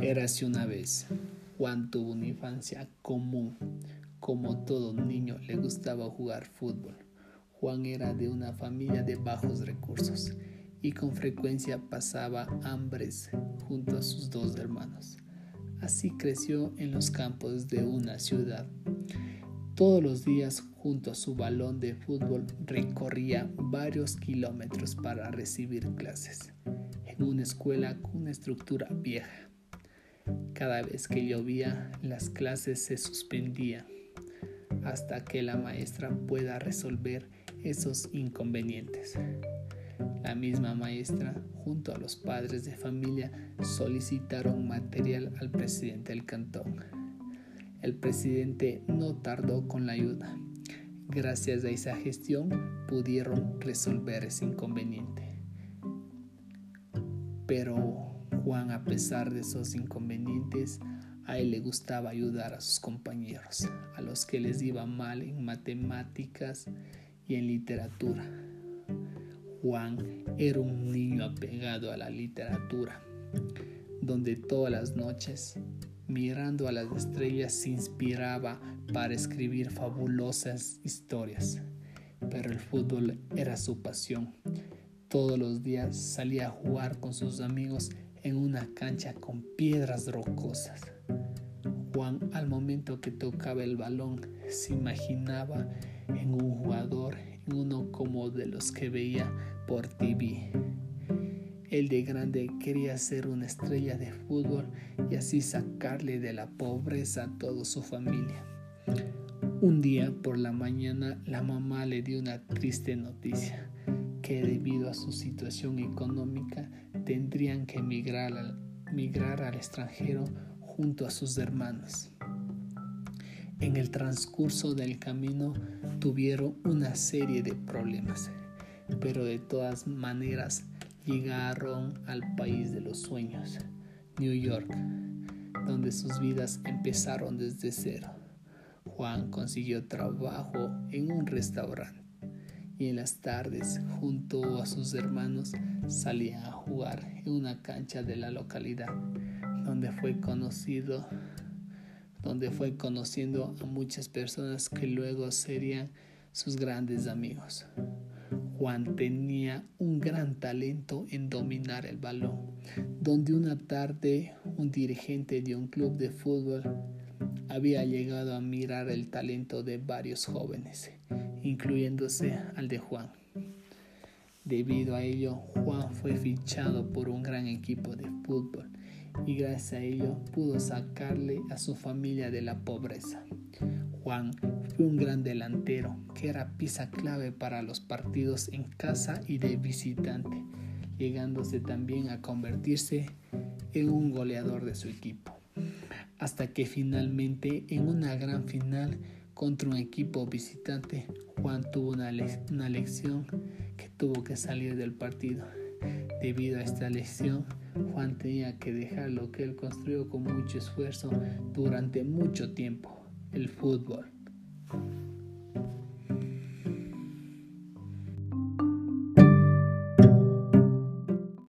Érase una vez. Juan tuvo una infancia común. Como todo niño le gustaba jugar fútbol. Juan era de una familia de bajos recursos y con frecuencia pasaba hambres junto a sus dos hermanos. Así creció en los campos de una ciudad. Todos los días junto a su balón de fútbol recorría varios kilómetros para recibir clases en una escuela con una estructura vieja cada vez que llovía, las clases se suspendían hasta que la maestra pueda resolver esos inconvenientes. La misma maestra, junto a los padres de familia, solicitaron material al presidente del cantón. El presidente no tardó con la ayuda. Gracias a esa gestión pudieron resolver ese inconveniente. Pero Juan, a pesar de esos inconvenientes, a él le gustaba ayudar a sus compañeros, a los que les iba mal en matemáticas y en literatura. Juan era un niño apegado a la literatura, donde todas las noches, mirando a las estrellas, se inspiraba para escribir fabulosas historias. Pero el fútbol era su pasión. Todos los días salía a jugar con sus amigos en una cancha con piedras rocosas. Juan al momento que tocaba el balón se imaginaba en un jugador, en uno como de los que veía por TV. Él de grande quería ser una estrella de fútbol y así sacarle de la pobreza a toda su familia. Un día por la mañana la mamá le dio una triste noticia, que debido a su situación económica tendrían que emigrar al, migrar al extranjero junto a sus hermanos. En el transcurso del camino tuvieron una serie de problemas, pero de todas maneras llegaron al país de los sueños, New York, donde sus vidas empezaron desde cero. Juan consiguió trabajo en un restaurante y en las tardes junto a sus hermanos salía a jugar en una cancha de la localidad donde fue conocido donde fue conociendo a muchas personas que luego serían sus grandes amigos. Juan tenía un gran talento en dominar el balón, donde una tarde un dirigente de un club de fútbol había llegado a mirar el talento de varios jóvenes, incluyéndose al de Juan. Debido a ello, Juan fue fichado por un gran equipo de fútbol y gracias a ello pudo sacarle a su familia de la pobreza. Juan fue un gran delantero que era pieza clave para los partidos en casa y de visitante, llegándose también a convertirse en un goleador de su equipo hasta que finalmente en una gran final contra un equipo visitante, Juan tuvo una, una lección que tuvo que salir del partido. Debido a esta lección, Juan tenía que dejar lo que él construyó con mucho esfuerzo durante mucho tiempo, el fútbol.